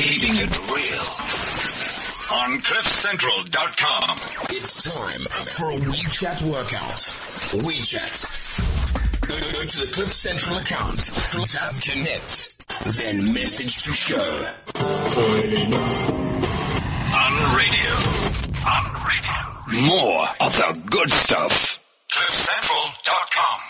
Keeping it real. On CliffCentral.com. It's time for a WeChat workout. WeChat. Go, go to the Cliff Central account. Tap connect. Then message to show. On radio. On radio. More of the good stuff. CliffCentral.com.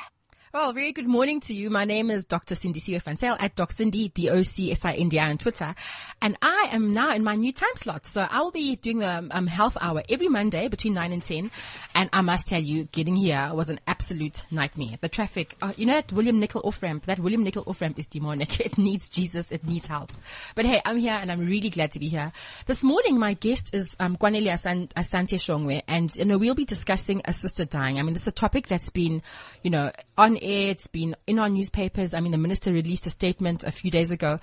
Well, very good morning to you. My name is Dr. Sindi Siwe at Doc Sindi, D-O-C-S-I-N-D-I on Twitter. And I am now in my new time slot. So I will be doing the um, health hour every Monday between 9 and 10. And I must tell you, getting here was an absolute nightmare. The traffic, uh, you know that William Nicol off ramp, that William Nicol off ramp is demonic. It needs Jesus. It needs help. But hey, I'm here and I'm really glad to be here. This morning, my guest is, um, Kwanele Asan- Asante Shongwe. And, you know, we'll be discussing assisted dying. I mean, is a topic that's been, you know, on air. It's been in our newspapers. I mean, the minister released a statement a few days ago.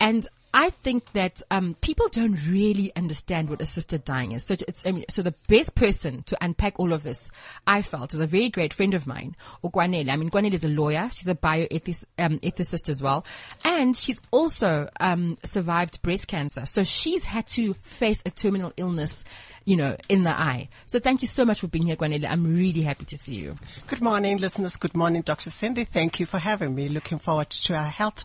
And I think that um, people don't really understand what assisted dying is. So it's I mean, so the best person to unpack all of this, I felt, is a very great friend of mine, Ogwanele. I mean, Kwanele is a lawyer. She's a bioethicist um, as well, and she's also um, survived breast cancer. So she's had to face a terminal illness, you know, in the eye. So thank you so much for being here, Kwanele. I'm really happy to see you. Good morning, listeners. Good morning, Dr. Sindi. Thank you for having me. Looking forward to our health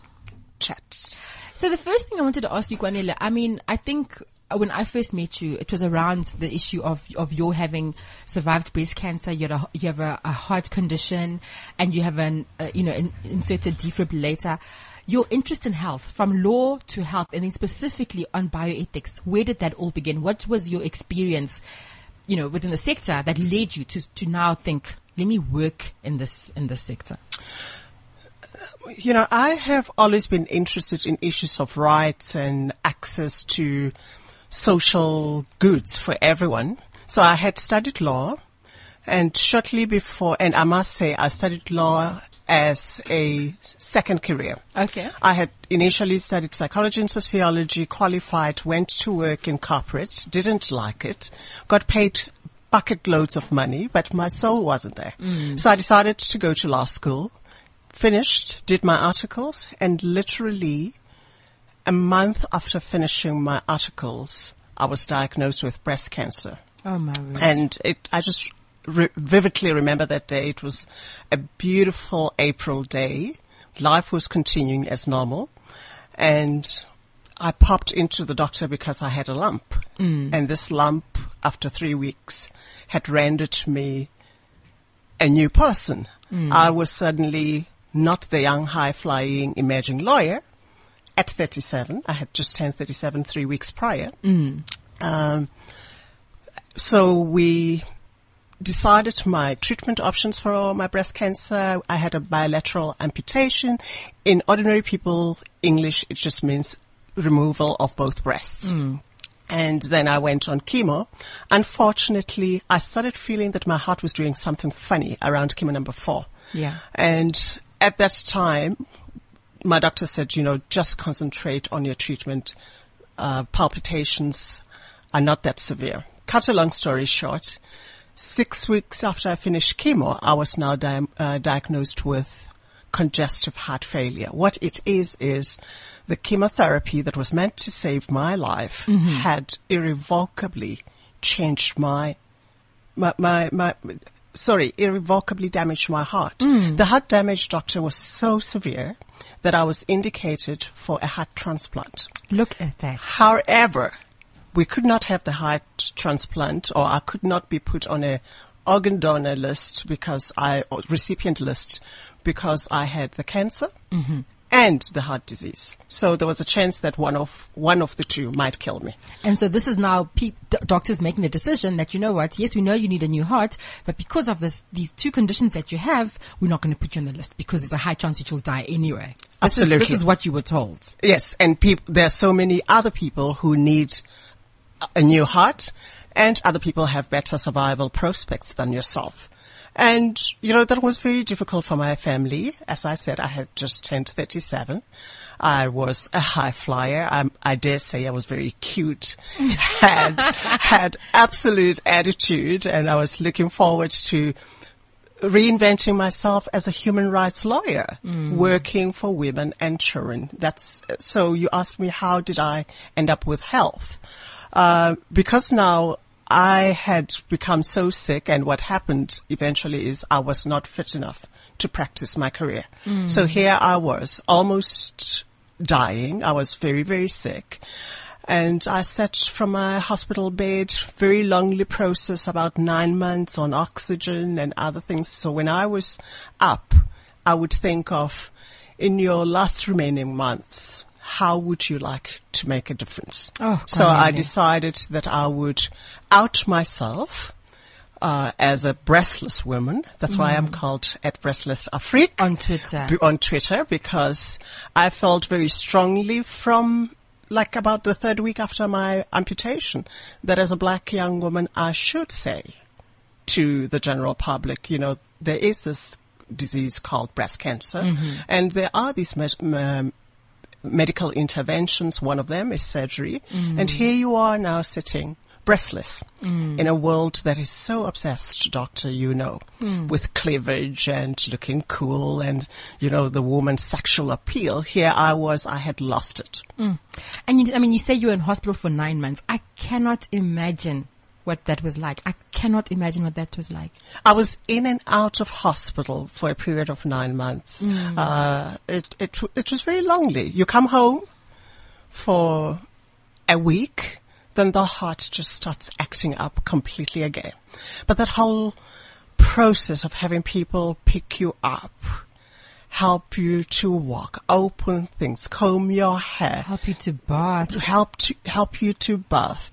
chat. So the first thing I wanted to ask you, Kwanele, I mean, I think when I first met you, it was around the issue of, of your having survived breast cancer. You, had a, you have a, a heart condition and you have an, uh, you know, in, inserted defibrillator. Your interest in health, from law to health, and then specifically on bioethics, where did that all begin? What was your experience, you know, within the sector that led you to, to now think, let me work in this, in this sector? You know, I have always been interested in issues of rights and access to social goods for everyone. So I had studied law and shortly before, and I must say I studied law as a second career. Okay. I had initially studied psychology and sociology, qualified, went to work in corporate, didn't like it, got paid bucket loads of money, but my soul wasn't there. Mm. So I decided to go to law school, finished, did my articles, and literally a month after finishing my articles, I was diagnosed with breast cancer. Oh my word. And it, I just re- vividly remember that day. It was a beautiful April day. Life was continuing as normal. And I popped into the doctor because I had a lump. Mm. And this lump, after three weeks, had rendered me a new person. Mm. I was suddenly not the young, high flying, emerging lawyer. At 37, I had just turned 37 three weeks prior. Mm. Um, so we decided my treatment options for my breast cancer. I had a bilateral amputation. In ordinary people, English, it just means removal of both breasts. And then I went on chemo. Unfortunately, I started feeling that my heart was doing something funny around chemo number four. Yeah. And at that time, my doctor said, you know, just concentrate on your treatment. Uh, palpitations are not that severe. Cut a long story short, six weeks after I finished chemo, I was now di- uh, diagnosed with congestive heart failure. What it is, is the chemotherapy that was meant to save my life had irrevocably changed my, my, my, my, sorry, irrevocably damaged my heart. The heart damage, doctor, was so severe that I was indicated for a heart transplant. Look at that. However, we could not have the heart transplant or I could not be put on a organ donor list because I, or recipient list because I had the cancer mm-hmm. and the heart disease. So there was a chance that one of, one of the two might kill me. And so this is now pe- doctors making the decision that you know what? Yes, we know you need a new heart, but because of this, these two conditions that you have, we're not going to put you on the list because there's a high chance that you'll die anyway. This Is, Absolutely. this is what you were told. Yes, and peop- there are so many other people who need a- new heart, and other people have better survival prospects than yourself. And, you know, that was very difficult for my family. As I said, I had just turned 37. I was a high flyer. I'm, I dare say I was very cute, had, had absolute attitude, and I was looking forward to reinventing myself as a human rights lawyer, mm. working for women and children. That's, so you asked me how did I end up with health? Uh, because now I had become so sick and what happened eventually is I was not fit enough to practice my career. So here I was almost dying. I was very, very sick. And I sat from my hospital bed, very lonely process, about nine months on oxygen and other things. So when I was up, I would think of in your last remaining months, how would you like to make a difference? Oh, so I decided that I would out myself uh, as a breastless woman. That's why I'm called at Breastless Afrik On Twitter. b- on Twitter because I felt very strongly from like about the third week after my amputation that as a black young woman I should say to the general public, you know, there is this disease called breast cancer and there are these me- um, medical interventions. One of them is surgery. Mm. And here you are now sitting breastless mm. in a world that is so obsessed, doctor, you know, mm. with cleavage and looking cool and, you know, the woman's sexual appeal. Here I was, I had lost it. And you, I mean, you say you were in hospital for nine months. I cannot imagine what that was like. I cannot imagine what that was like. I was in and out of hospital for a period of nine months. Uh, it, it, it was very lonely. You come home for a week, then the heart just starts acting up completely again. But that whole process of having people pick you up, help you to walk, open things, comb your hair, Help you to bath. help to help you to bath.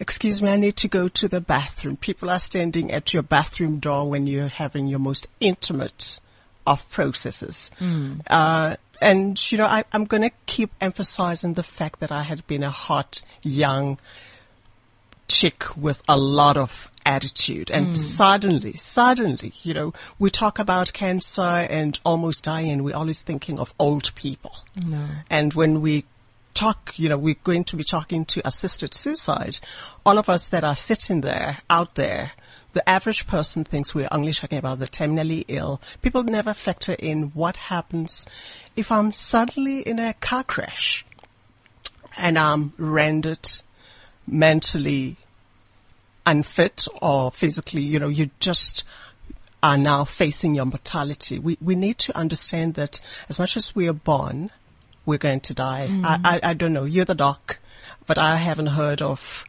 Excuse me, I need to go to the bathroom. People are standing at your bathroom door when you're having your most intimate of processes. Uh, and you know, I, I'm going to keep emphasizing the fact that I had been a hot, young chick with a lot of attitude and mm. suddenly, suddenly, you know, we talk about cancer and almost dying. We're always thinking of old people. And when we talk, you know, we're going to be talking to assisted suicide. All of us that are sitting there, out there, the average person thinks we're only talking about the terminally ill. People never factor in what happens if I'm suddenly in a car crash and I'm rendered mentally unfit or physically, you know, you just are now facing your mortality. We, we need to understand that as much as we are born, we're going to die. I, I, I don't know. You're the doc, but I haven't heard of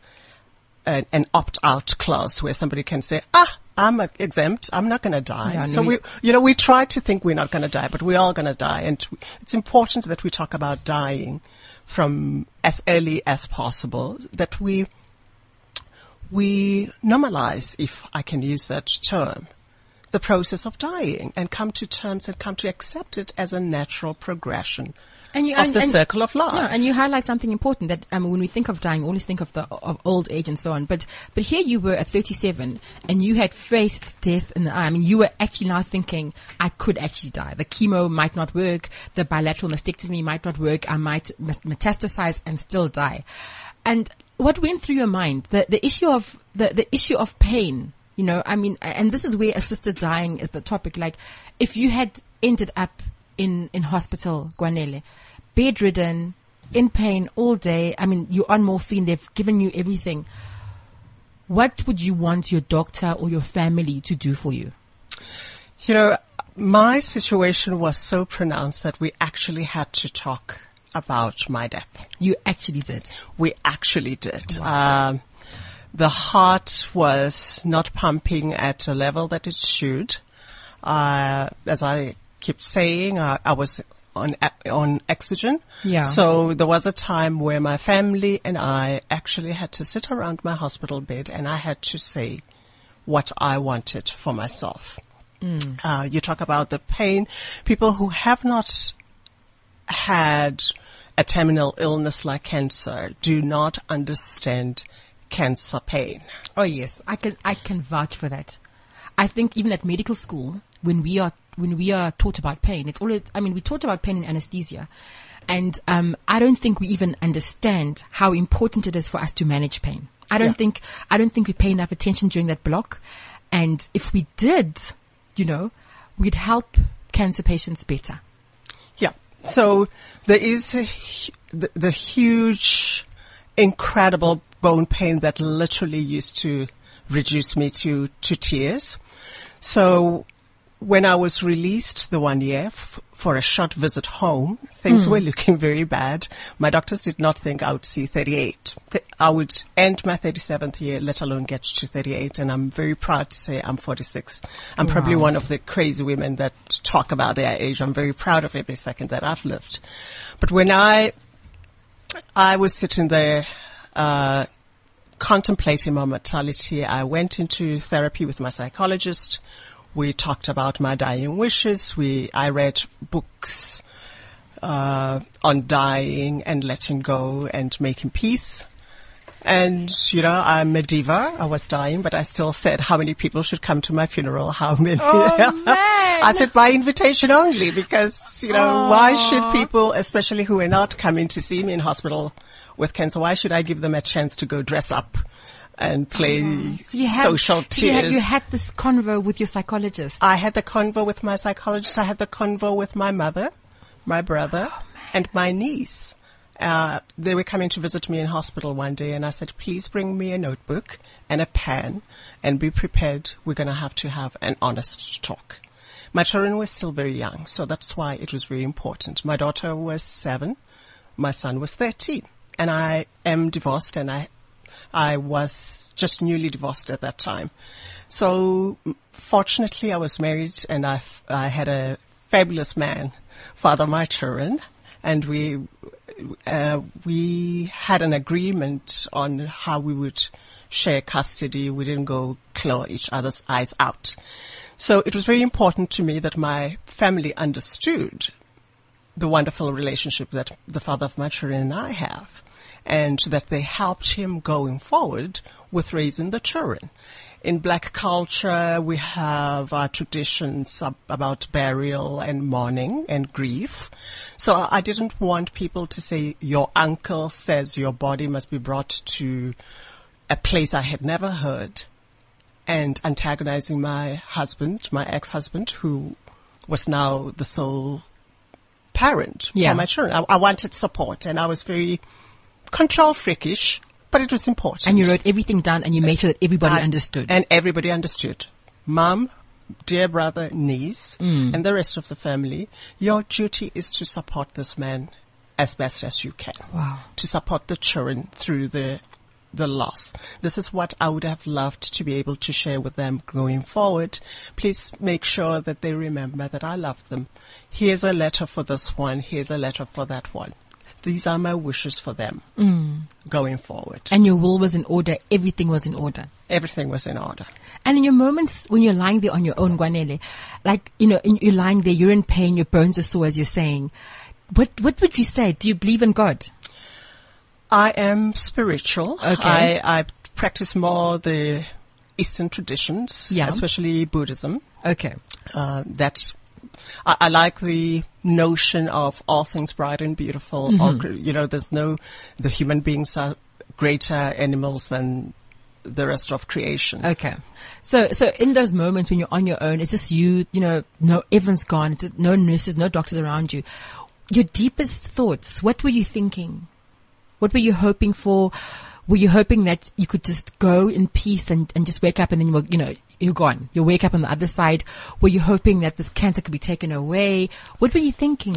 an, an opt-out clause where somebody can say, ah, I'm exempt. I'm not going to die. Yeah, so we- we, you know, we try to think we're not going to die, but we're going to die. And it's important that we talk about dying from as early as possible, that we, we normalize, if I can use that term, the process of dying and come to terms and come to accept it as a natural progression And you, of and- the and- circle of life. Yeah, and you highlight something important that um, when we think of dying, we always think of the of old age and so on. But but here you were at 37, and you had faced death in the eye. I mean, you were actually now thinking, I could actually die. The chemo might not work. The bilateral mastectomy might not work. I might metastasize and still die. And what went through your mind? The the issue of the the issue of pain. You know, I mean, and this is where assisted dying is the topic. Like, if you had ended up in, in hospital, Kwanele, bedridden, in pain all day. I mean, you're on morphine. They've given you everything. What would you want your doctor or your family to do for you? You know, my situation was so pronounced that we actually had to talk about my death. You actually did. We actually did. Um, the heart was not pumping at a level that it should. Uh, as I keep saying, uh, I was on on oxygen. Yeah. So there was a time where my family and I actually had to sit around my hospital bed, and I had to say what I wanted for myself. Uh, you talk about the pain. People who have not had a terminal illness like cancer do not understand cancer pain. Oh yes, I can I can vouch for that. I think even at medical school, when we are when we are taught about pain, it's always I mean we taught about pain in anesthesia, and um, I don't think we even understand how important it is for us to manage pain. I don't Yeah. think I don't think we pay enough attention during that block, and if we did, you know, we'd help cancer patients better. So there is a, the, the huge, incredible bone pain that literally used to reduce me to, to tears. So when I was released the one year f- for a short visit home, things were looking very bad. My doctors did not think I would see 38. Th- I would end my 37th year, let alone get to 38. And I'm very proud to say I'm 46. I'm probably one of the crazy women that talk about their age. I'm very proud of every second that I've lived. But when I, I was sitting there, uh, contemplating my mortality, I went into therapy with my psychologist. We talked about my dying wishes. We, I read books, uh, on dying and letting go and making peace. And, you know, I'm a diva. I was dying, but I still said how many people should come to my funeral, how many. I said by invitation only because, you know, why should people, especially who are not coming to see me in hospital with cancer, why should I give them a chance to go dress up and play So you had, social so you had, tears? you had this convo with your psychologist. I had the convo with my psychologist. I had the convo with my mother, my brother, and my niece. Uh, they were coming to visit me in hospital one day and I said, please bring me a notebook and a pen and be prepared. We're going to have to have an honest talk. My children were still very young, so that's why it was very important. My daughter was seven. My son was 13 and I am divorced and I, I was just newly divorced at that time. So fortunately I was married and I, had a fabulous man father my children and we, uh, we had an agreement on how we would share custody. We didn't go claw each other's eyes out. So it was very important to me that my family understood the wonderful relationship that the father of my children and I have, and that they helped him going forward with raising the children. In black culture, we have our traditions about burial and mourning and grief. So uh, I didn't want people to say, your uncle says your body must be brought to a place I had never heard and antagonizing my husband, my ex-husband, who was now the sole parent Yeah. for my children. I, I wanted support and I was very control freakish, but it was important. and you wrote everything down and you made sure that everybody I- understood. And everybody understood. Mom, dear brother, niece, Mm. and the rest of the family, your duty is to support this man as best as you can. Wow. To support the children through the the loss. This is what I would have loved to be able to share with them going forward. Please make sure that they remember that I love them. Here's a letter for this one. Here's a letter for that one. These are my wishes for them going forward. and your will was in order. Everything was in order. Everything was in order. And in your moments when you're lying there on your own, Kwanele, like, you know, in, you're lying there, you're in pain, your bones are sore, as you're saying. What, what would you say? Do you believe in God? I am spiritual. Okay. I, I practice more the Eastern traditions, Yeah. especially Buddhism. Okay. Uh, that I, I like the notion of all things bright and beautiful. Mm-hmm. All, you know, there's no the human beings are greater animals than the rest of creation. Okay. So, so in those moments when you're on your own, it's just you, you know, no, everyone's gone. It's no nurses, no doctors around you. Your deepest thoughts, what were you thinking? What were you hoping for? Were you hoping that you could just go in peace and, and just wake up and then you were, you know, you're gone. You wake up on the other side. Were you hoping that this cancer could be taken away? What were you thinking?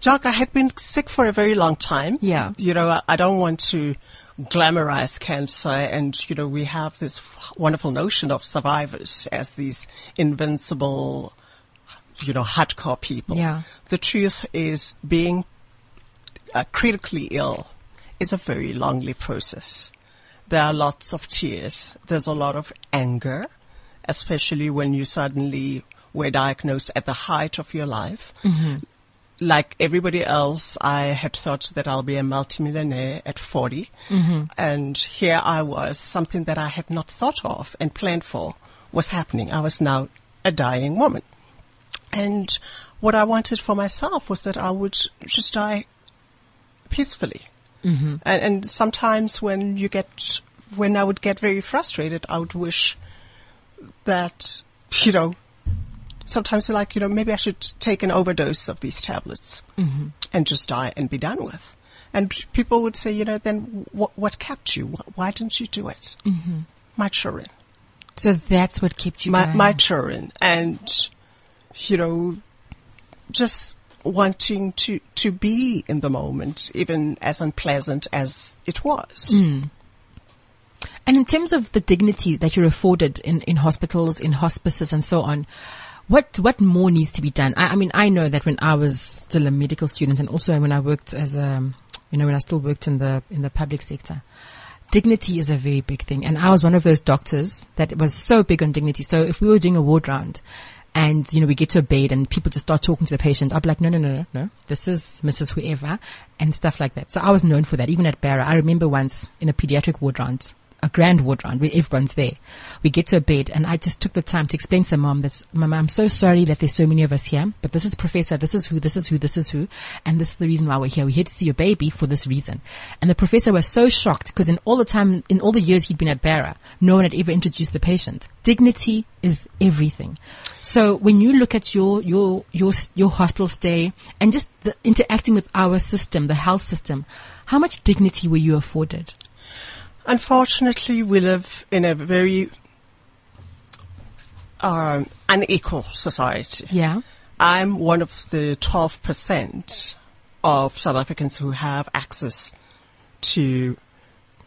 Jack, I had been sick for a very long time. Yeah. You know, I, don't want to glamorize cancer and, you know, we have this wonderful notion of survivors as these invincible, you know, hardcore people. Yeah. The truth is being uh, critically ill is a very lonely process. There are lots of tears. There's a lot of anger, especially when you suddenly were diagnosed at the height of your life mm-hmm. like everybody else, I had thought that I'll be a multimillionaire at 40. Mm-hmm. And here I was, something that I had not thought of and planned for was happening. I was now a dying woman. And what I wanted for myself was that I would just die peacefully. Mm-hmm. And, and sometimes when you get, when I would get very frustrated, I would wish that you know, sometimes you're like, you know, maybe I should take an overdose of these tablets mm-hmm. and just die and be done with. And p- people would say, you know, then what, what kept you? Wh- Why didn't you do it? Mm-hmm. My children So that's what kept you my, going. my children and, you know, just wanting to, to be in the moment, even as unpleasant as it was. Mm. And in terms of the dignity that you're afforded in, in hospitals, in hospices and so on, what, what more needs to be done? I, I mean, I know that when I was still a medical student and also when I worked as a, you know, when I still worked in the, in the public sector, dignity is a very big thing. And I was one of those doctors that was so big on dignity. So if we were doing a ward round and, you know, we get to a bed and people just start talking to the patient, I'd be like, no, no, no, no, no. This is Mrs. Whoever and stuff like that. So I was known for that. Even at Bara, I remember once in a pediatric ward round, a grand ward round where everyone's there. We get to a bed and I just took the time to explain to the mom that, Mama, I'm so sorry that there's so many of us here, but this is professor, this is who, this is who, this is who, and this is the reason why we're here. We're here to see your baby for this reason. And the professor was so shocked because in all the time, in all the years he'd been at Bara, no one had ever introduced the patient. Dignity is everything. So when you look at your, your, your, your hospital stay and just the interacting with our system, the health system, how much dignity were you afforded? Unfortunately, we live in a very um, unequal society. Yeah. I'm one of the 12% of South Africans who have access to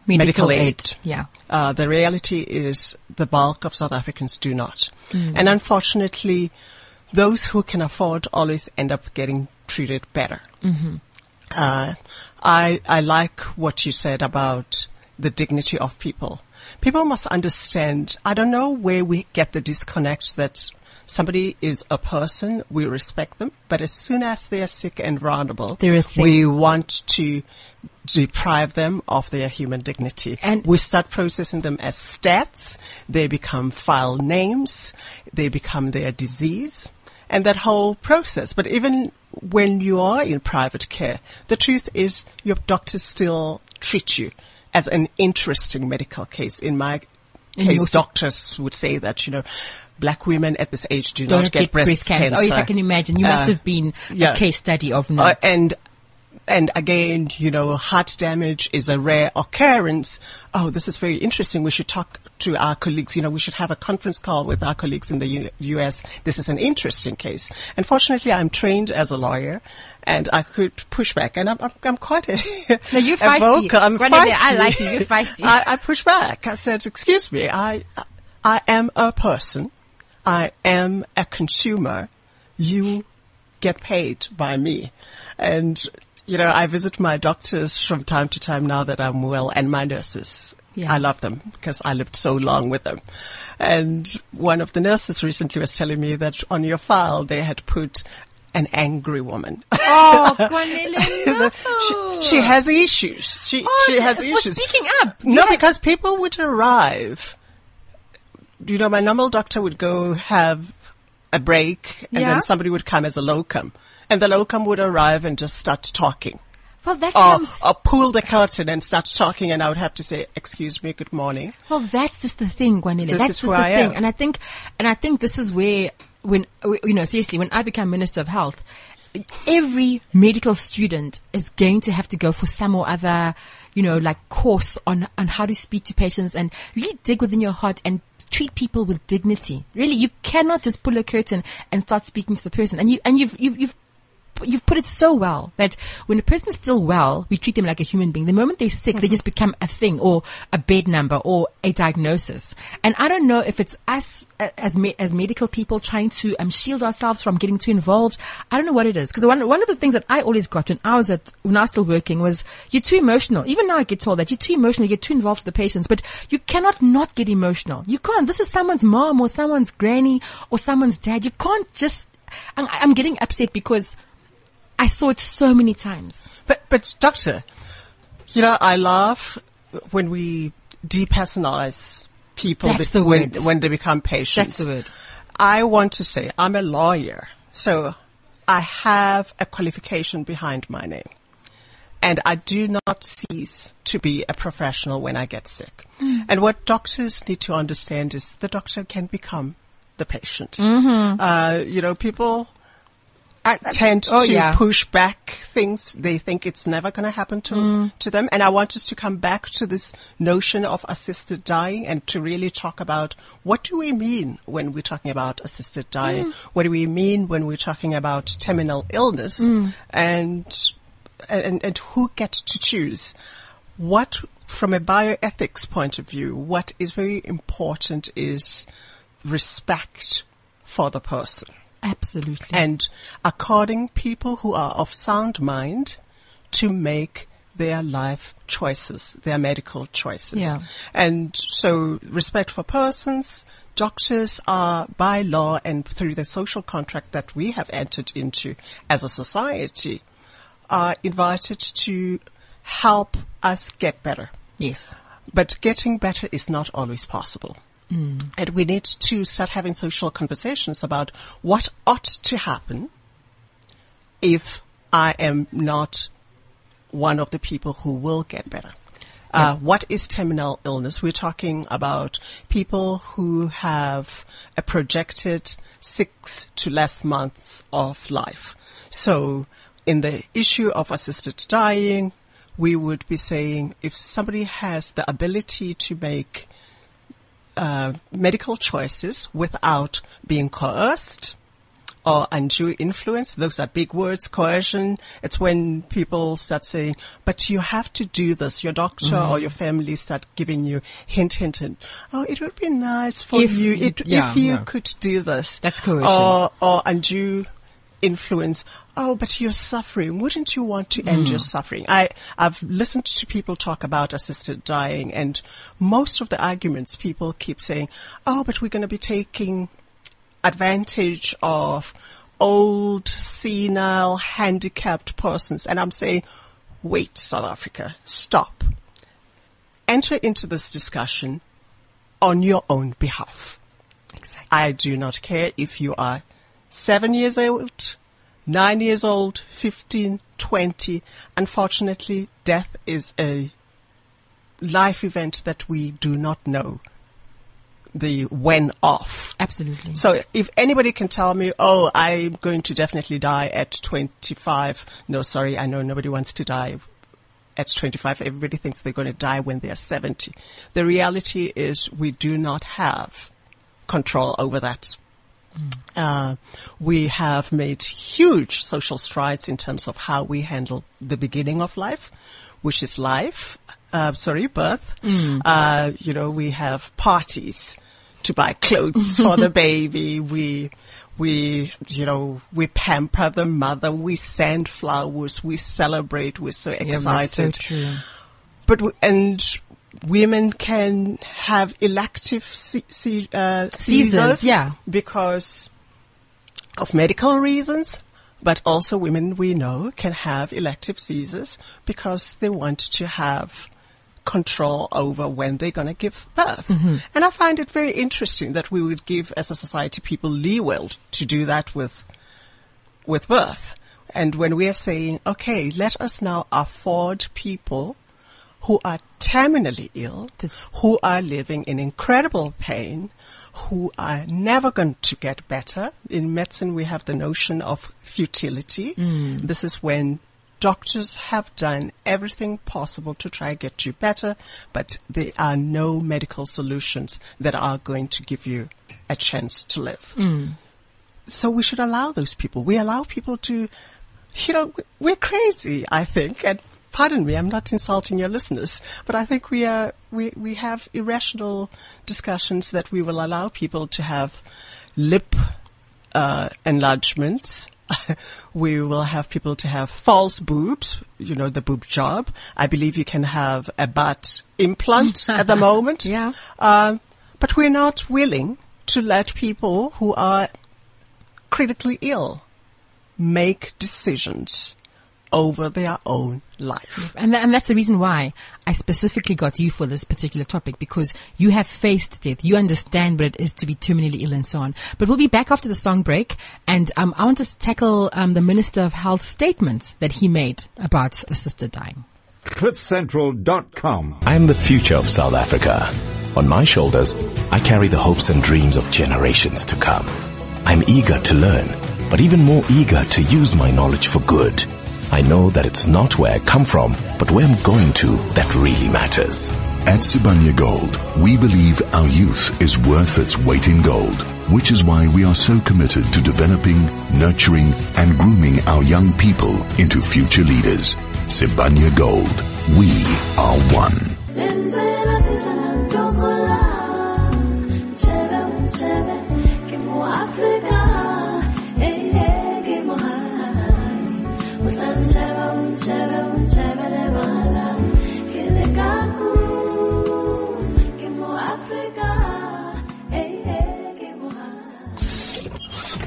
medical aid. Yeah. Uh, the reality is the bulk of South Africans do not. And unfortunately, those who can afford always end up getting treated better. Uh, I, I like what you said about the dignity of people. People must understand, I don't know where we get the disconnect that somebody is a person, we respect them, but as soon as they are sick and vulnerable, They're we want to deprive them of their human dignity. And- we start processing them as stats. They become file names. They become their disease and that whole process. But even when you are in private care, the truth is your doctors still treat you as an interesting medical case. In my case, doctors would say that, you know, black women at this age do Don't not get, breast, cancer. Oh yes, I can imagine. You must Uh, have been yeah. a case study of Uh, and and again, you know, heart damage is a rare occurrence. Oh, this is very interesting. We should talk to our colleagues. You know, we should have a conference call with our colleagues in the U- U.S. This is an interesting case. Unfortunately, I'm trained as a lawyer, and I could push back. And I'm, I'm, I'm quite a, No, you're a feisty. vocal- I'm feisty. I like you. You're feisty. I, I push back. I said, "Excuse me, I I am a person. I am a consumer. You get paid by me. And, you know, I visit my doctors from time to time now that I'm well and my nurses. Yeah. I love them because I lived so long with them. And one of the nurses recently was telling me that on your file they had put an angry woman. oh, Cornelia, no. she, she has issues. She, Oh, she has issues. speaking up, No, yes. because people would arrive. You know, my normal doctor would go have a break and Yeah. then somebody would come as a locum. And the locum would arrive and just start talking. Well, that Or, comes. or pull the curtain and start talking and I would have to say, excuse me, good morning. Well, that's just the thing, Kwanele. This That's is just the I thing. am. And I think, and I think this is where, when, you know, seriously, when I become Minister of Health, every medical student is going to have to go for some or other, you know, like course on, on how to speak to patients and really dig within your heart and treat people with dignity. Really, you cannot just pull a curtain and start speaking to the person. And you, and you've, you've, you've you've put it so well that when a person's still well, we treat them like a human being. The moment they're sick, they just become a thing or a bed number or a diagnosis. And I don't know if it's us as me- as medical people trying to um, shield ourselves from getting too involved. I don't know what it is because one one of the things that I always got when I was at when I was still working was you're too emotional. Even now I get told that you're too emotional, you get too involved with the patients, but you cannot not get emotional. You can't. This is someone's mom or someone's granny or someone's dad. You can't just. I'm, I'm getting upset because I saw it so many times. But, but doctor, you know, I laugh when we depersonalize people That's the when, word. when they become patients. That's the word. I want to say I'm a lawyer, so I have a qualification behind my name. And I do not cease to be a professional when I get sick. Hmm. And what doctors need to understand is the doctor can become the patient. Uh, you know, people I, tend oh, to yeah. push back things. They think it's never going to happen to Mm. to them. And I want us to come back to this notion of assisted dying and to really talk about what do we mean when we're talking about assisted dying? Mm. What do we mean when we're talking about terminal illness? Mm. And and and who gets to choose? What from a bioethics point of view, what is very important is respect for the person Absolutely. and according people who are of sound mind to make their life choices, their medical choices. Yeah. And so respect for persons, doctors are by law and through the social contract that we have entered into as a society are invited to help us get better. yes. But getting better is not always possible. And we need to start having social conversations about what ought to happen if I am not one of the people who will get better. Uh, what is terminal illness? We're talking about people who have a projected six to less months of life. So in the issue of assisted dying, we would be saying if somebody has the ability to make uh, medical choices without being coerced or undue influence. Those are big words, coercion. It's when people start saying, but you have to do this. Your doctor or your family start giving you hint, hint, hint. Oh, it would be nice for If you you- it, yeah, if you yeah. could do this. That's coercion. Or, or undue influence. Oh, but you're suffering. Wouldn't you want to end your mm. suffering? I, I've listened to people talk about assisted dying and most of the arguments people keep saying, oh, but we're going to be taking advantage of old, senile, handicapped persons. And I'm saying, wait, South Africa, stop. Enter into this discussion on your own behalf. Exactly. I do not care if you are seven years old, nine years old, 15, 20. Unfortunately, death is a life event that we do not know the when of. Absolutely. So if anybody can tell me, oh, I'm going to definitely die at 25. No, sorry. I know nobody wants to die at 25. Everybody thinks they're going to die when they're 70. The reality is we do not have control over that. Uh, we have made huge social strides in terms of how we handle the beginning of life, which is life, uh, sorry, birth. Uh, you know, we have parties to buy clothes for the baby. We, we, you know, we pamper the mother. We send flowers. We celebrate. We're so excited. yeah, that's so but w- and women can have elective se- se- uh, Caesars, yeah. because of medical reasons. But also, women we know can have elective caesars because they want to have control over when they're going to give birth. And I find it very interesting that we would give, as a society, people leeway to do that with with birth. And when we are saying, okay, let us now afford people who are terminally ill, That's- who are living in incredible pain, who are never going to get better. In medicine, we have the notion of futility. Mm. This is when doctors have done everything possible to try to get you better, but there are no medical solutions that are going to give you a chance to live. Mm. So we should allow those people. We allow people to, you know, we're crazy, I think. And pardon me, I'm not insulting your listeners, but I think we are, we, we have irrational discussions that we will allow people to have lip, uh, enlargements. we will have people to have false boobs, you know, the boob job. I believe you can have a butt implant at the moment. Yeah. Um, but we're not willing to let people who are critically ill make decisions over their own life. And, tha- and that's the reason why I specifically got you for this particular topic because you have faced death. You understand what it is to be terminally ill and so on. But we'll be back after the song break and um, I want to tackle um, the Minister of Health statement that he made about assisted dying. CliffCentral.com. I'm the future of South Africa. On my shoulders, I carry the hopes and dreams of generations to come. I'm eager to learn, but even more eager to use my knowledge for good. I know that it's not where I come from, but where I'm going to that really matters. At Sibanye Gold, we believe our youth is worth its weight in gold, which is why we are so committed to developing, nurturing, and grooming our young people into future leaders. Sibanye Gold, we are one.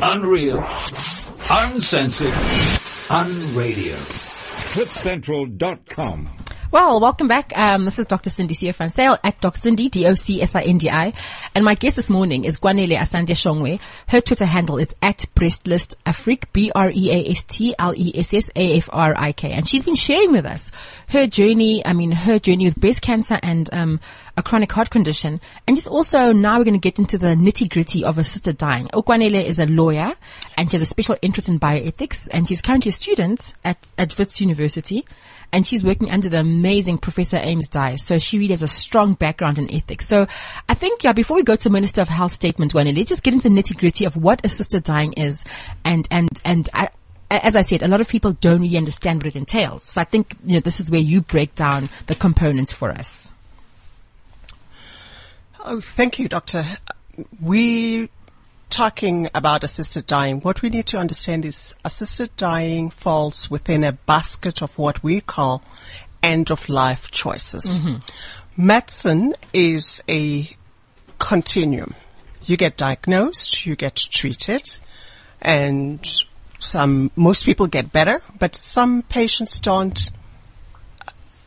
Unreal. Uncensored. Unradio. CliffCentral.com. Well, welcome back. Um, this is Dr. Sindi van Zyl at Doc Sindi, D-O-C-S-I-N-D-I. And my guest this morning is Kwanele Asante Shongwe. Her Twitter handle is at Breastless Afrik, B-R-E-A-S-T-L-E-S-S-A-F-R-I-K. And she's been sharing with us her journey, I mean, her journey with breast cancer and, um, a chronic heart condition. And just also now we're going to get into the nitty gritty of assisted dying. Okwanele is a lawyer and she has a special interest in bioethics and she's currently a student at, at Wits University and she's working under the amazing Professor Ames Dhai. So she really has a strong background in ethics. So I think, yeah, before we go to Minister of Health statement, Kwanele, let's just get into the nitty gritty of what assisted dying is. And, and, and I, as I said, a lot of people don't really understand what it entails. So I think, you know, this is where you break down the components for us. Oh, thank you, Doctor. We're talking about assisted dying, what we need to understand is assisted dying falls within a basket of what we call end of life choices. Mm-hmm. Medicine is a continuum. You get diagnosed, you get treated, and some, most people get better, but some patients don't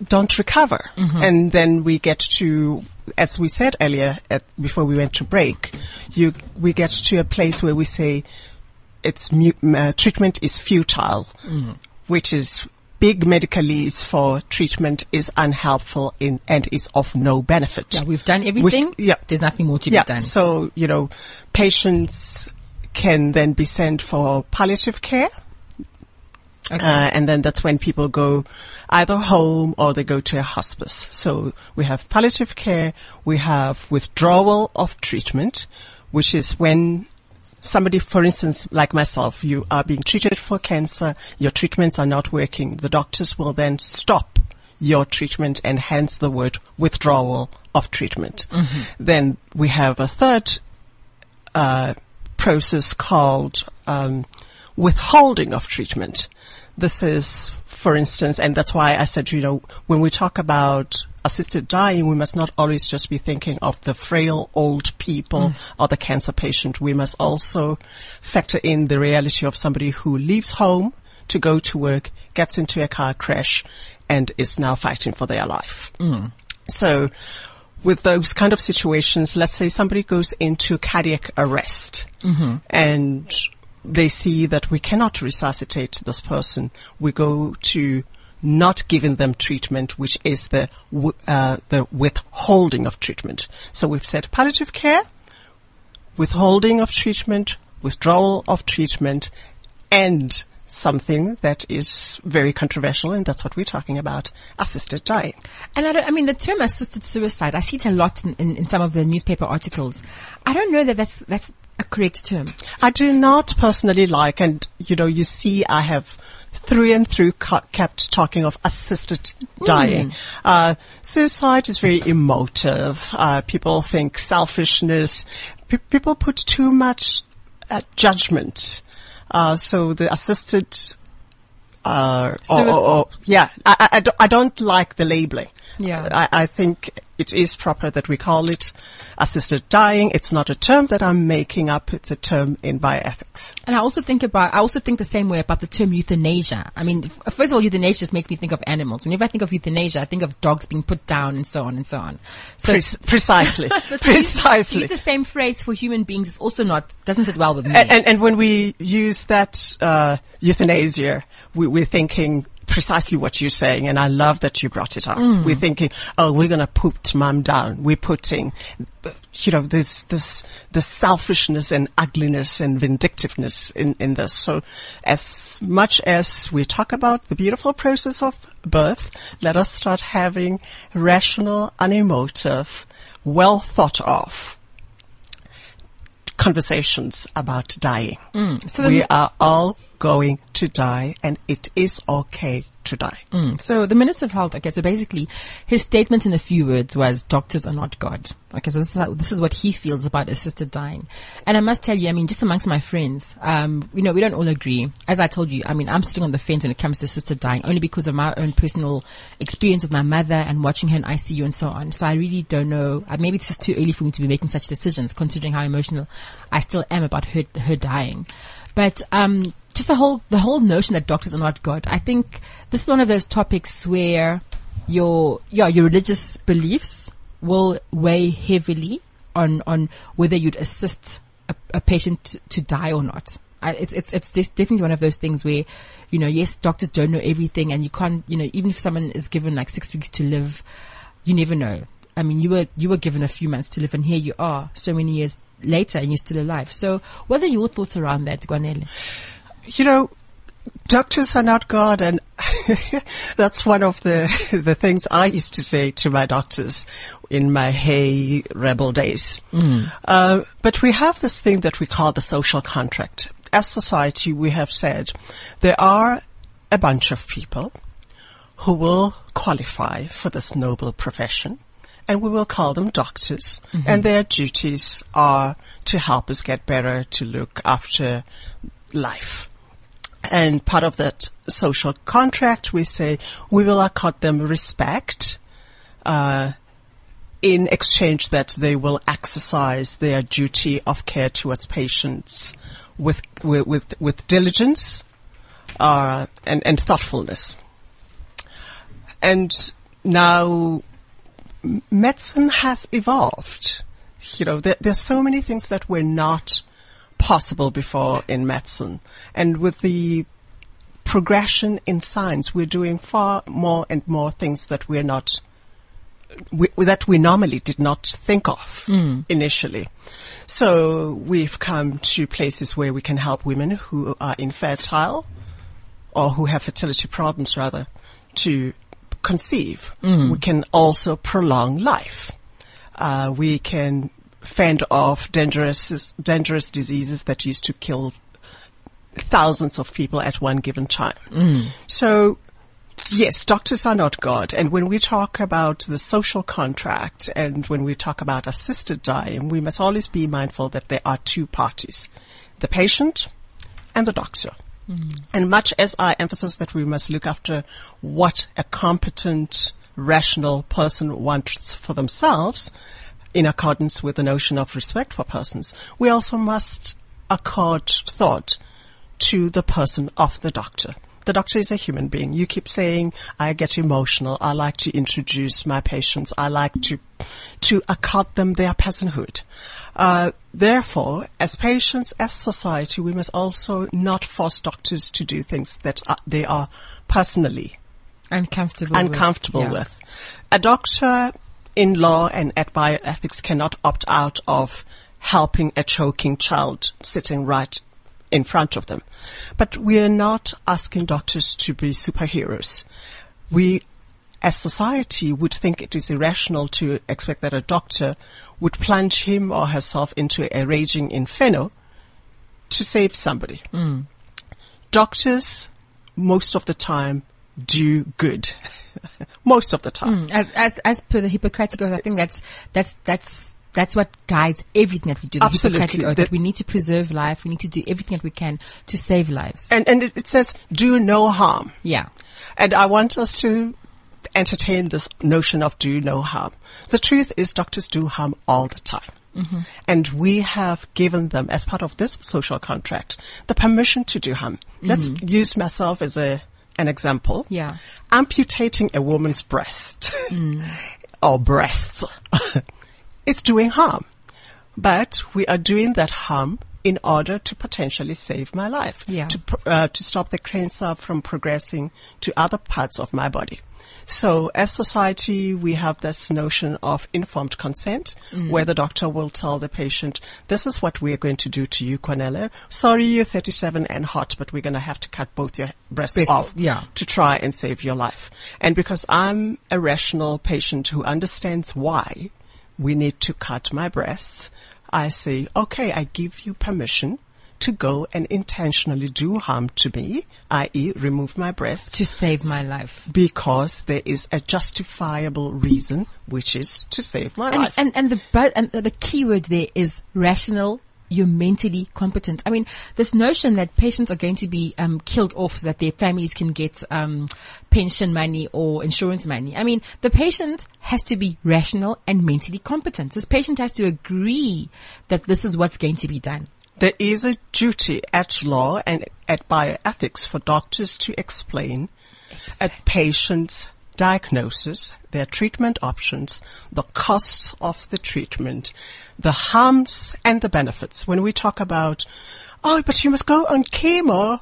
don't recover. Mm-hmm. And then we get to, as we said earlier, at, before we went to break, you, we get to a place where we say it's mu- uh, treatment is futile, which is big medical leaves for treatment is unhelpful in, and is of no benefit. Yeah, we've done everything. yeah. There's nothing more to Yeah. be done. So, you know, patients can then be sent for palliative care. Uh, and then that's when people go either home or they go to a hospice. So we have palliative care, we have withdrawal of treatment, which is when somebody, for instance, like myself, you are being treated for cancer, your treatments are not working. The doctors will then stop your treatment and hence the word withdrawal of treatment. Then we have a third uh, process called um, withholding of treatment. This is, for instance, and that's why I said, you know, when we talk about assisted dying, we must not always just be thinking of the frail old people mm. or the cancer patient. We must also factor in the reality of somebody who leaves home to go to work, gets into a car crash, and is now fighting for their life. Mm. So with those kind of situations, let's say somebody goes into cardiac arrest mm-hmm. and they see that we cannot resuscitate this person. We go to not giving them treatment, which is the uh, the withholding of treatment. So we've said palliative care, withholding of treatment, withdrawal of treatment, and something that is very controversial, and that's what we're talking about, assisted dying. And I, I mean, the term assisted suicide, I see it a lot in, in, in some of the newspaper articles. I don't know that that's, that's a correct term. I do not personally like, and you know, you see, I have through and through kept talking of assisted dying. Uh, suicide is very emotive. Uh, people think selfishness. P- people put too much uh, judgment. Uh, so the assisted, uh, or, or, or- yeah, I, I- I don't like the labeling. Yeah. I, I think it is proper that we call it assisted dying. It's not a term that I'm making up. It's a term in bioethics. And I also think about, I also think the same way about the term euthanasia. I mean, first of all, euthanasia just makes me think of animals. Whenever I think of euthanasia, I think of dogs being put down and so on and so on. So, Pre- precisely. so to use, use the same phrase for human beings is also not, doesn't sit well with me. and, and, and when we use that uh, euthanasia, we, we're thinking precisely what you're saying, and I love that you brought it up. Mm. We're thinking, oh, we're going to put mom down. We're putting, you know, this, this, the selfishness and ugliness and vindictiveness in, in this. So as much as we talk about the beautiful process of birth, let us start having rational, unemotive, well thought of conversations about dying. Mm. So we are all going to die and it is okay to die. Mm. So the Minister of Health, okay, so basically his statement in a few words was doctors are not God. Okay, so this is, how, this is what he feels about assisted dying. And I must tell you, I mean, just amongst my friends, um, you know, we don't all agree. As I told you, I mean, I'm sitting on the fence when it comes to assisted dying only because of my own personal experience with my mother and watching her in ICU and so on. So I really don't know. Uh, maybe it's just too early for me to be making such decisions considering how emotional I still am about her, her dying. But, um, just the whole, the whole notion that doctors are not God. I think this is one of those topics where your, yeah, your religious beliefs will weigh heavily on, on whether you'd assist a, a patient to, to die or not. I, it's, it's, it's definitely one of those things where, you know, yes, doctors don't know everything and you can't, you know, even if someone is given like six weeks to live, you never know. I mean, you were, you were given a few months to live and here you are so many years later and you're still alive. So what are your thoughts around that, Kwanele? You know, doctors are not God and that's one of the, the things I used to say to my doctors in my hey rebel days. Uh, but we have this thing that we call the social contract. As society, we have said there are a bunch of people who will qualify for this noble profession and we will call them doctors and their duties are to help us get better, to look after life. And part of that social contract, we say we will accord them respect, uh, in exchange that they will exercise their duty of care towards patients with, with, with, diligence, uh, and, and thoughtfulness. And now medicine has evolved. You know, there, there's so many things that were not possible before in medicine. And with the progression in science, we're doing far more and more things that we're not, we, that we normally did not think of initially. So we've come to places where we can help women who are infertile or who have fertility problems rather to conceive. We can also prolong life. Uh, we can fend off dangerous, dangerous diseases that used to kill thousands of people at one given time. Mm. So, yes, doctors are not God. And when we talk about the social contract and when we talk about assisted dying, we must always be mindful that there are two parties, the patient and the doctor. Mm. And much as I emphasize that we must look after what a competent, rational person wants for themselves, in accordance with the notion of respect for persons, we also must accord thought to the person of the doctor. The doctor is a human being. You keep saying, I get emotional. I like to introduce my patients. I like to, to accord them their personhood. Uh, therefore, as patients, as society, we must also not force doctors to do things that are, they are personally Uncomfortable. uncomfortable with. yeah. with. A doctor in law and at bioethics cannot opt out of helping a choking child sitting right in front of them. But we are not asking doctors to be superheroes. We, as society, would think it is irrational to expect that a doctor would plunge him or herself into a raging inferno to save somebody. Mm. Doctors, most of the time, do good. most of the time. Mm, as, as, as per the Hippocratic Oath, I think that's, that's, that's, that's what guides everything that we do. The Absolutely. Hippocratic Oath, The- that we need to preserve life. We need to do everything that we can to save lives. And, and it, it says, do no harm. Yeah. And I want us to entertain this notion of do no harm. The truth is doctors do harm all the time. Mm-hmm. And we have given them, as part of this social contract, the permission to do harm. Let's mm-hmm. use myself as a, an example. Yeah. Amputating a woman's breast or breasts is doing harm. But we are doing that harm in order to potentially save my life. Yeah. To, uh, to stop the cancer from progressing to other parts of my body. So as society, we have this notion of informed consent mm. where the doctor will tell the patient, this is what we're going to do to you, Kwanele. Sorry, you're 37 and hot, but we're going to have to cut both your breasts off off, yeah. to try and save your life. And because I'm a rational patient who understands why we need to cut my breasts, I say, okay, I give you permission to go and intentionally do harm to me, i.e. remove my breast. To save my life. because there is a justifiable reason, which is to save my And, life. and, and the, but, and the key word there is rational. You're mentally competent. I mean, this notion that patients are going to be um, killed off so that their families can get um, pension money or insurance money. I mean, the patient has to be rational and mentally competent. This patient has to agree that this is what's going to be done. There is a duty at law and at bioethics for doctors to explain a patient's diagnosis, their treatment options, the costs of the treatment, the harms and the benefits. When we talk about, oh, but you must go on chemo,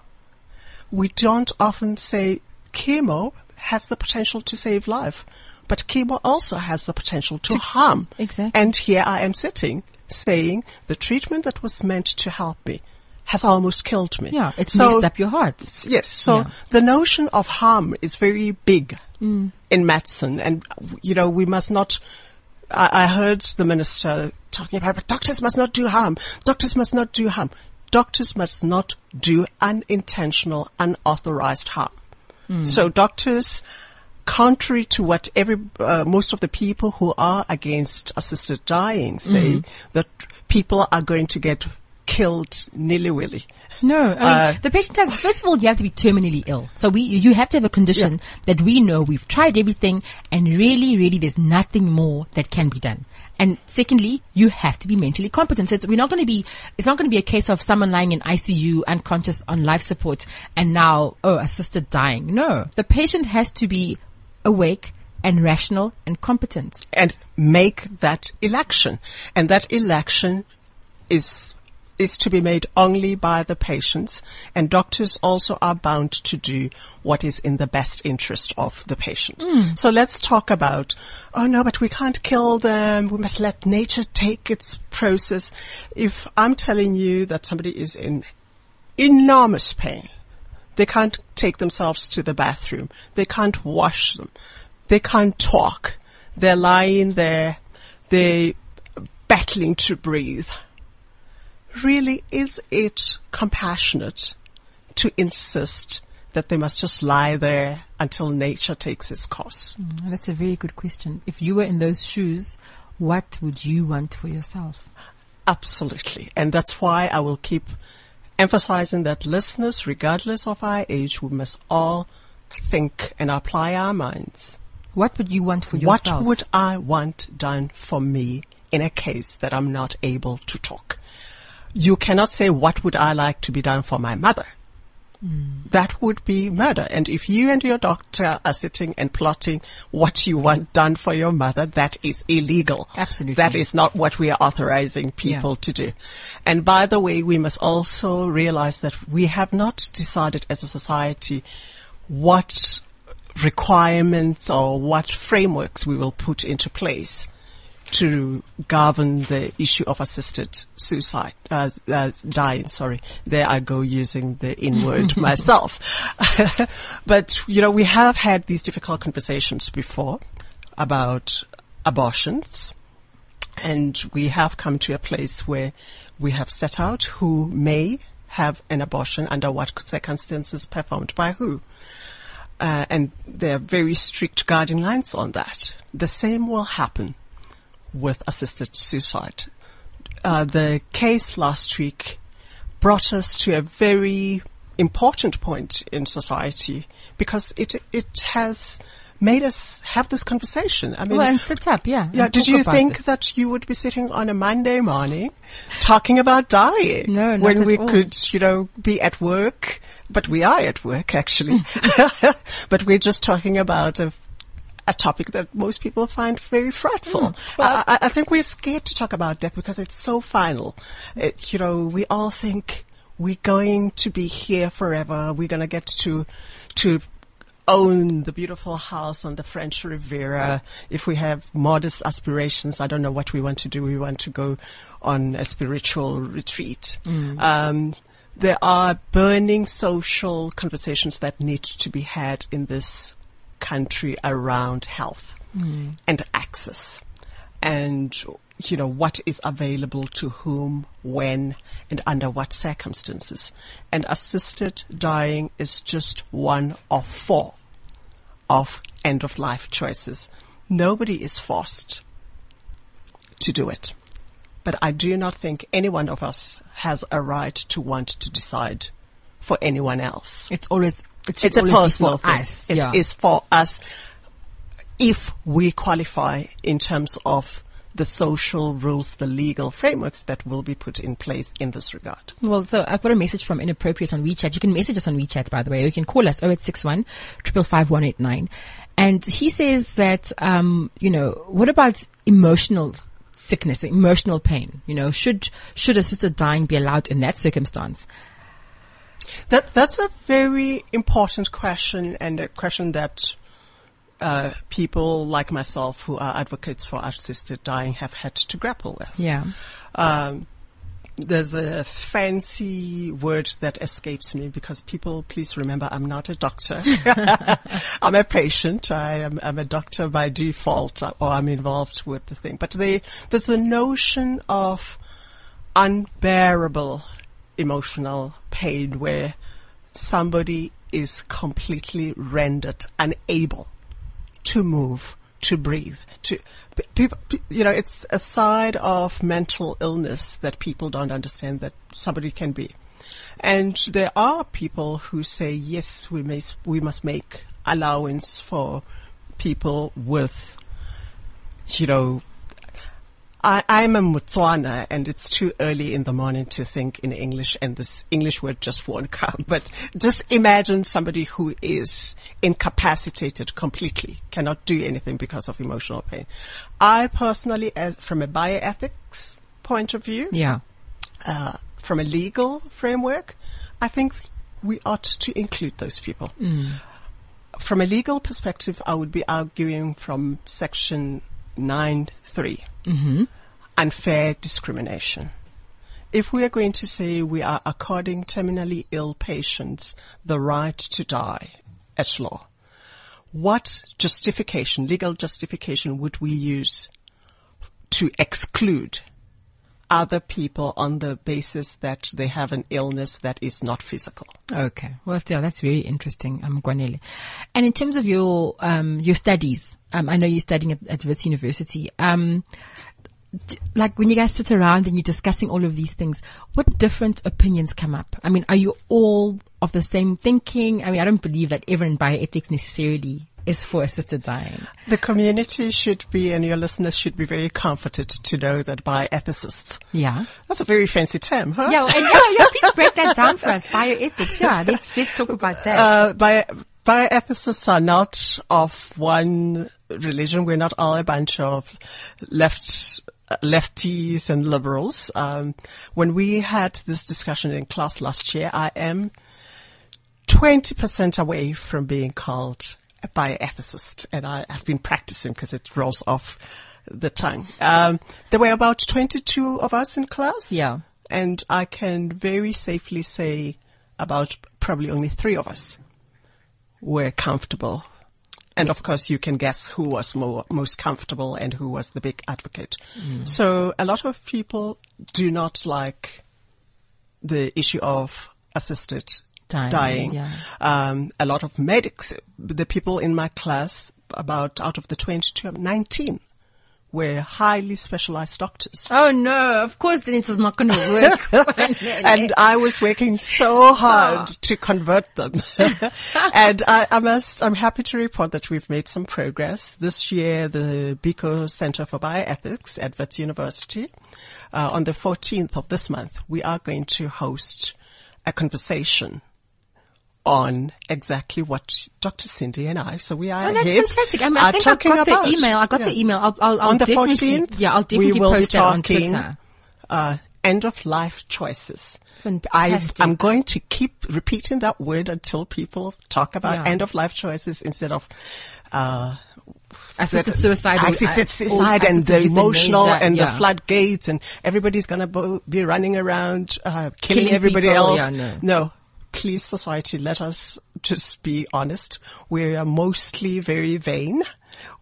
we don't often say chemo has the potential to save life, but chemo also has the potential to, harm. Exactly. And here I am sitting saying the treatment that was meant to help me has almost killed me. Yeah, it's So- messed up your heart. Yes. So Yeah. the notion of harm is very big Mm. in medicine. And, you know, we must not, I, I heard the minister talking about, but doctors must not do harm. Doctors must not do harm. Doctors must not do unintentional, unauthorized harm. Mm. So doctors, contrary to what every, uh, most of the people who are against assisted dying say, Mm. that people are going to get killed nilly-willy. No, I mean, Uh, the patient has, first of all, you have to be terminally ill. So we, you have to have a condition that we know we've tried everything and really, really there's nothing more that can be done. And secondly, you have to be mentally competent. So it's, we're not going to be, it's not going to be a case of someone lying in ICU unconscious on life support and now, oh, assisted dying. No, the patient has to be awake and rational and competent. and make that election. And that election is is to be made only by the patients and doctors also are bound to do what is in the best interest of the patient. Hmm. So let's talk about, oh no, but we can't kill them. We must let nature take its process. If I'm telling you that somebody is in enormous pain, they can't take themselves to the bathroom. They can't wash them. They can't talk. They're lying there. They're battling to breathe. Really, is it compassionate to insist that they must just lie there until nature takes its course? Mm, that's a very good question. If you were in those shoes, what would you want for yourself? Absolutely. And that's why I will keep emphasizing that listeners, regardless of our age, we must all think and apply our minds. What would you want for yourself? What would I want done for me in a case that I'm not able to talk? You cannot say, what would I like to be done for my mother? That would be murder. And if you and your doctor are sitting and plotting what you want done for your mother, that is illegal. Absolutely. That is not what we are authorizing people Yeah. to do. And by the way, we must also realize that we have not decided as a society what requirements or what frameworks we will put into place to govern the issue of assisted suicide, uh, uh, dying, sorry. There I go using the in word myself. but, you know, we have had these difficult conversations before about abortions and we have come to a place where we have set out who may have an abortion under what circumstances performed by who. Uh, and there are very strict guidelines on that. The same will happen with assisted suicide. Uh, the case last week brought us to a very important point in society because it it has made us have this conversation. I mean, well, and sit up, yeah. yeah, did you think this. that you would be sitting on a Monday morning talking about dying? No, not when we all. could, you know, be at work, but we are at work actually. but we're just talking about a, a topic that most people find very frightful. Hmm. Well- I, I, think we're scared to talk about death because it's so final. It, you know, we all think we're going to be here forever. We're going to get to, to own the beautiful house on the French Riviera. If we have modest aspirations, I don't know what we want to do. We want to go on a spiritual retreat. Um, there are burning social conversations that need to be had in this country around health mm. and access and you know what is available to whom when and under what circumstances. And assisted dying is just one of four of end of life choices. Nobody is forced to do it. But I do not think any one of us has a right to want to decide for anyone else. It's always, it it's a personal thing. us. It yeah. is for us if we qualify in terms of the social rules, the legal frameworks that will be put in place in this regard. Well, so I've got a message from Inappropriate on WeChat. You can message us on WeChat, by the way. You can call us 0861 555 189. And he says that, um, you know, what about emotional sickness, emotional pain? You know, should, should assisted dying be allowed in that circumstance? That that's a very important question and a question that uh, people like myself who are advocates for assisted dying have had to grapple with. Yeah. Um, there's a fancy word that escapes me because people, please remember, I'm not a doctor. I'm a patient. I am I'm a doctor by default, uh, or I'm involved with the thing. But they, there's a notion of unbearable emotional pain where somebody is completely rendered unable to move, to breathe, to people. You know, it's a side of mental illness that people don't understand that somebody can be. And there are people who say, yes, we may, we must make allowance for people with, you know, I, I'm a Motswana and it's too early in the morning to think in English and this English word just won't come. But just imagine somebody who is incapacitated completely, cannot do anything because of emotional pain. I personally, as, from a bioethics point of view, Yeah. uh, from a legal framework, I think we ought to include those people. From a legal perspective, I would be arguing from section 9.3, mm-hmm. unfair discrimination. If we are going to say we are according terminally ill patients the right to die at law, what justification, legal justification would we use to exclude other people on the basis that they have an illness that is not physical. Okay. Well, yeah, that's very interesting, um, Kwanele. And in terms of your, um, your studies, um, I know you're studying at, at Wits University. Um, like when you guys sit around and you're discussing all of these things, what different opinions come up? I mean, are you all of the same thinking? I mean, I don't believe that everyone in bioethics necessarily is for assisted dying. The community should be, and your listeners should be very comforted to know that bioethicists, Yeah. that's a very fancy term, huh? Yeah, and yeah, yeah, please break that down for us. Bioethics. Yeah, let's, let's talk about that. Uh, bio, bioethicists are not of one religion. We're not all a bunch of left, lefties and liberals. Um, when we had this discussion in class last year, I am 20% away from being called a bioethicist, and I have been practicing because it rolls off the tongue. Um, there were about 22 of us in class. Yeah. And I can very safely say about probably only three of us were comfortable. And of course, you can guess who was more, most comfortable and who was the big advocate. So a lot of people do not like the issue of assisted Dying, dying. yeah. Um, a lot of medics, the people in my class, about out of the 22, 19 were highly specialized doctors. oh no, of course then it is not going to work. and I was working so hard to convert them. and I, I must, I'm happy to report that we've made some progress. This year, the Biko Center for Bioethics at Wits University, uh, on the 14th of this month, we are going to host a conversation on exactly what Dr. Sindi and I, so we are Oh, that's fantastic. I, mean, I think I got about. the email. I got the email. I'll, I'll, I'll on the 14th, yeah, I'll definitely we will post be that on talking, Twitter. Uh, end of life choices. Fantastic. I, I'm going to keep repeating that word until people talk about Yeah. end of life choices instead of, uh, Assisted suicide. assisted suicide and the emotional euthanasia, and yeah. the floodgates and everybody's gonna bo- be running around, uh, killing, Killing everybody people, else. yeah, no. Please society, let us just be honest. We are mostly very vain.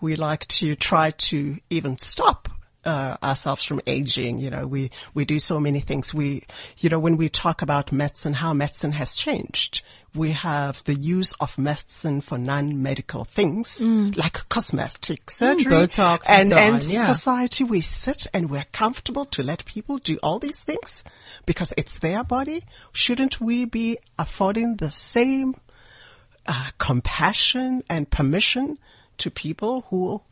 We like to try to even stop uh, ourselves from aging. You know, we, we do so many things. We, you know, when we talk about medicine, how medicine has changed, we have the use of medicine for non-medical things, like cosmetic surgery. Botox and and, so and on, yeah. society, we sit and we're comfortable to let people do all these things because it's their body. Shouldn't we be affording the same uh, compassion and permission to people who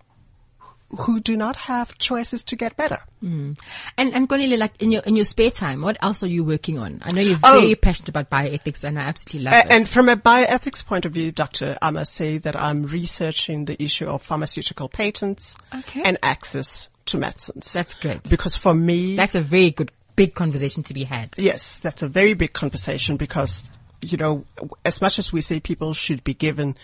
who do not have choices to get better? Hmm. And and Kwanele, like in your in your spare time, what else are you working on? I know you're Oh. very passionate about bioethics, and I absolutely love A- it. And from a bioethics point of view, Doctor, I must say that I'm researching the issue of pharmaceutical patents Okay. and access to medicines. That's great. Because for me, That's a very good big conversation to be had. Yes, that's a very big conversation because, you know, as much as we say people should be given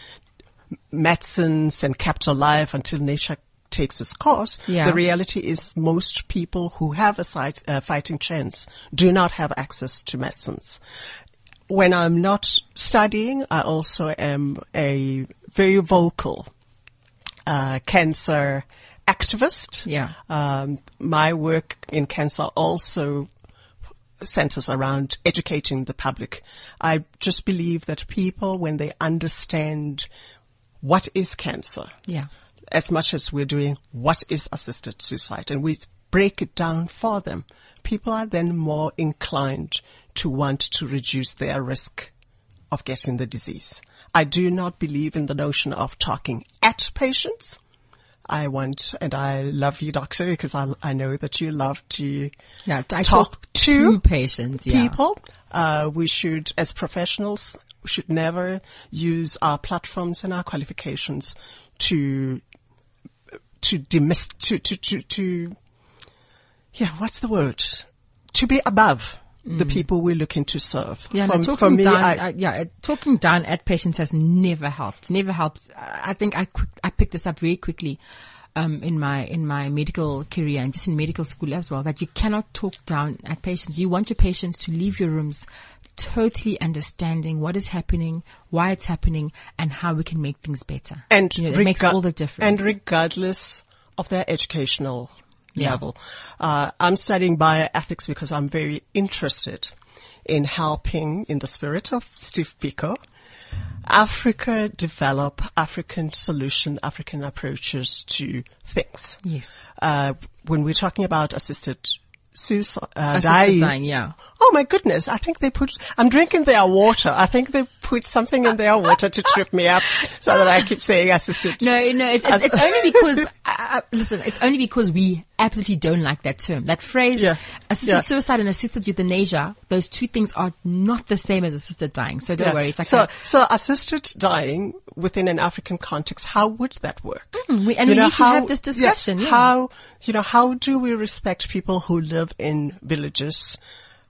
medicines and kept alive until nature takes its course, Yeah. the reality is most people who have a sight, uh, fighting chance do not have access to medicines. When I'm not studying, I also am a very vocal uh, cancer activist. Yeah. Um, my work in cancer also centers around educating the public. I just believe that people, when they understand what is cancer, Yeah. As much as we're doing what is assisted suicide, and we break it down for them, people are then more inclined to want to reduce their risk of getting the disease. I do not believe in the notion of talking at patients. I want, and I love you, doctor, because I, I know that you love to Yeah, talk, talk to to patients, yeah. people. Uh, we should, as professionals, we should never use our platforms and our qualifications to to demist to to to to yeah. What's the word? To be above the people we're looking to serve. Mm. Yeah, no, talking for me, down, I, uh, yeah, talking down at patients has never helped. Never helped. I think I I picked this up very quickly. Um, in my in my medical career and just in medical school as well, that you cannot talk down at patients. You want your patients to leave your rooms totally understanding what is happening, why it's happening, and how we can make things better. and you know, it makes all the difference. And regardless of their educational Yeah. level, uh, I'm studying bioethics because I'm very interested in helping, in the spirit of Steve Biko, Africa develop African solution, African approaches to things. yes, Uh, when we're talking about assisted suicide, uh, dying, dying, yeah. Oh my goodness! I think they put. I'm drinking their water. I think they put something in their water to trip me up, so that I keep saying assisted. No, no, it's, it's, it's only because, uh, uh, listen, it's only because we absolutely don't like that term. That phrase, Yeah. assisted Yeah. suicide and assisted euthanasia, those two things are not the same as assisted dying. So don't Yeah. worry. It's like so, a- so assisted dying within an African context, how would that work? Mm, we- and we need to have this discussion. How, you know, how do we respect people who live in villages?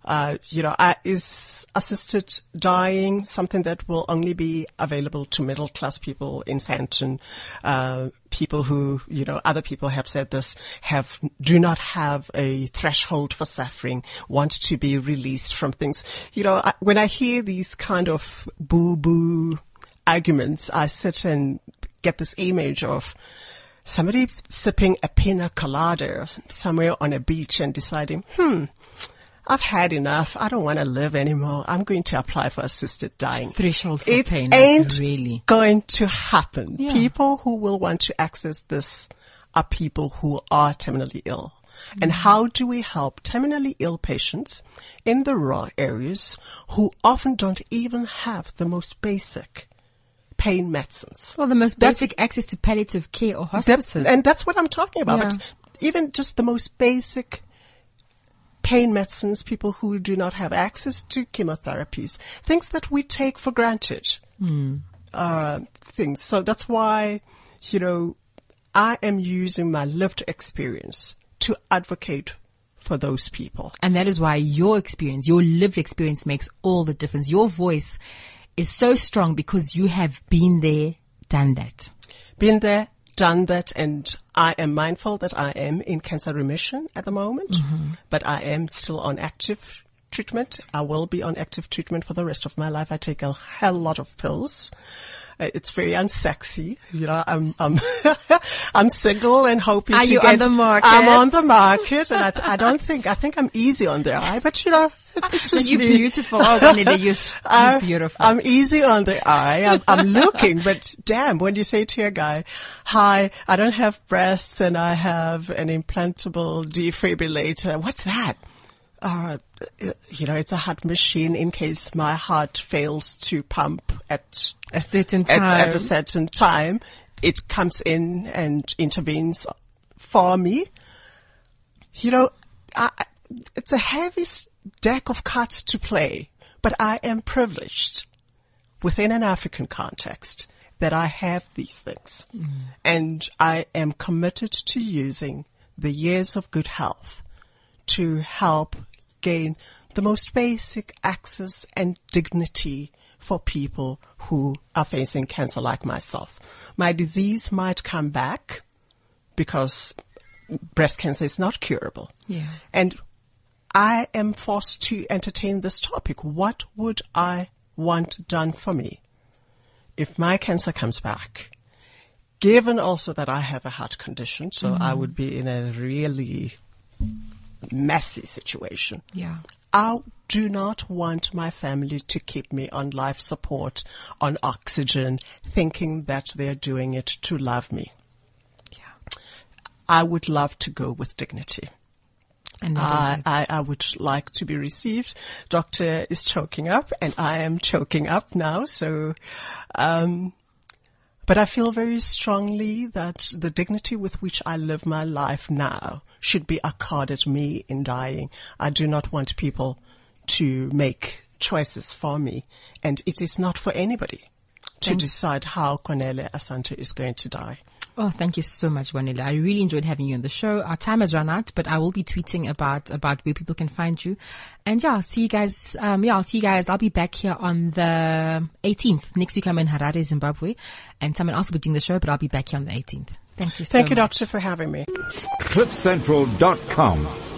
Uh, you know, is assisted dying something that will only be available to middle class people in Sandton? Uh, people who, you know, other people have said this, have, do not have a threshold for suffering, want to be released from things. You know, I, when I hear these kind of boo boo arguments, I sit and get this image of somebody sipping a pina colada somewhere on a beach and deciding, hmm, I've had enough. I don't want to live anymore. I'm going to apply for assisted dying. Threshold for it pain, ain't really. going to happen. Yeah. People who will want to access this are people who are terminally ill. Mm. And how do we help terminally ill patients in the raw areas who often don't even have the most basic pain medicines? well, the most That's- basic access to palliative care or That's, hospices. and that's what I'm talking about. Yeah. Even just the most basic pain medicines, people who do not have access to chemotherapies, things that we take for granted. Uh, things. So that's why, you know, I am using my lived experience to advocate for those people. And that is why your experience, your lived experience makes all the difference. Your voice is so strong because you have been there, done that. Been there, done that, and I am mindful that I am in cancer remission at the moment, but I am still on active treatment. I will be on active treatment for the rest of my life. I take a hell lot of pills. Uh, It's very unsexy. You know, I'm, I'm, I'm single and hoping Are to you get, on the market? I'm on the market and I, I don't think, I think I'm easy on the eye, but you know, it's just you're me. beautiful. Oh, you're, you're beautiful. I'm easy on the eye. I'm, I'm looking, but damn, when you say to a guy, hi, I don't have breasts and I have an implantable defibrillator. What's that? Uh, you know, it's a heart machine in case my heart fails to pump at, a certain time. at a certain time. It comes in and intervenes for me. You know, I, it's a heavy deck of cards to play, but I am privileged within an African context that I have these things. Mm. And I am committed to using the years of good health to help gain the most basic access and dignity for people who are facing cancer like myself. My disease might come back because breast cancer is not curable. Yeah. And I am forced to entertain this topic. What would I want done for me if my cancer comes back? Given also that I have a heart condition, so I mm-hmm. would be in a really messy situation. yeah. I do not want my family to keep me on life support, on oxygen, thinking that they're doing it to love me. Yeah. I would love to go with dignity. I. I, I would like to be received. Doctor is choking up and I am choking up now. So, um, but I feel very strongly that the dignity with which I live my life now should be accorded me in dying. I do not want people to make choices for me and it is not for anybody to decide how Kwanele Asante is going to die. Oh, thank you so much, Kwanele. I really enjoyed having you on the show. Our time has run out, but I will be tweeting about, about where people can find you. And yeah, I'll see you guys, um, yeah, I'll see you guys. I'll be back here on the 18th. Next week I'm in Harare, Zimbabwe, and someone else will be doing the show, but I'll be back here on the 18th. Thank you so Thank you, much. doctor, for having me. CliffCentral.com.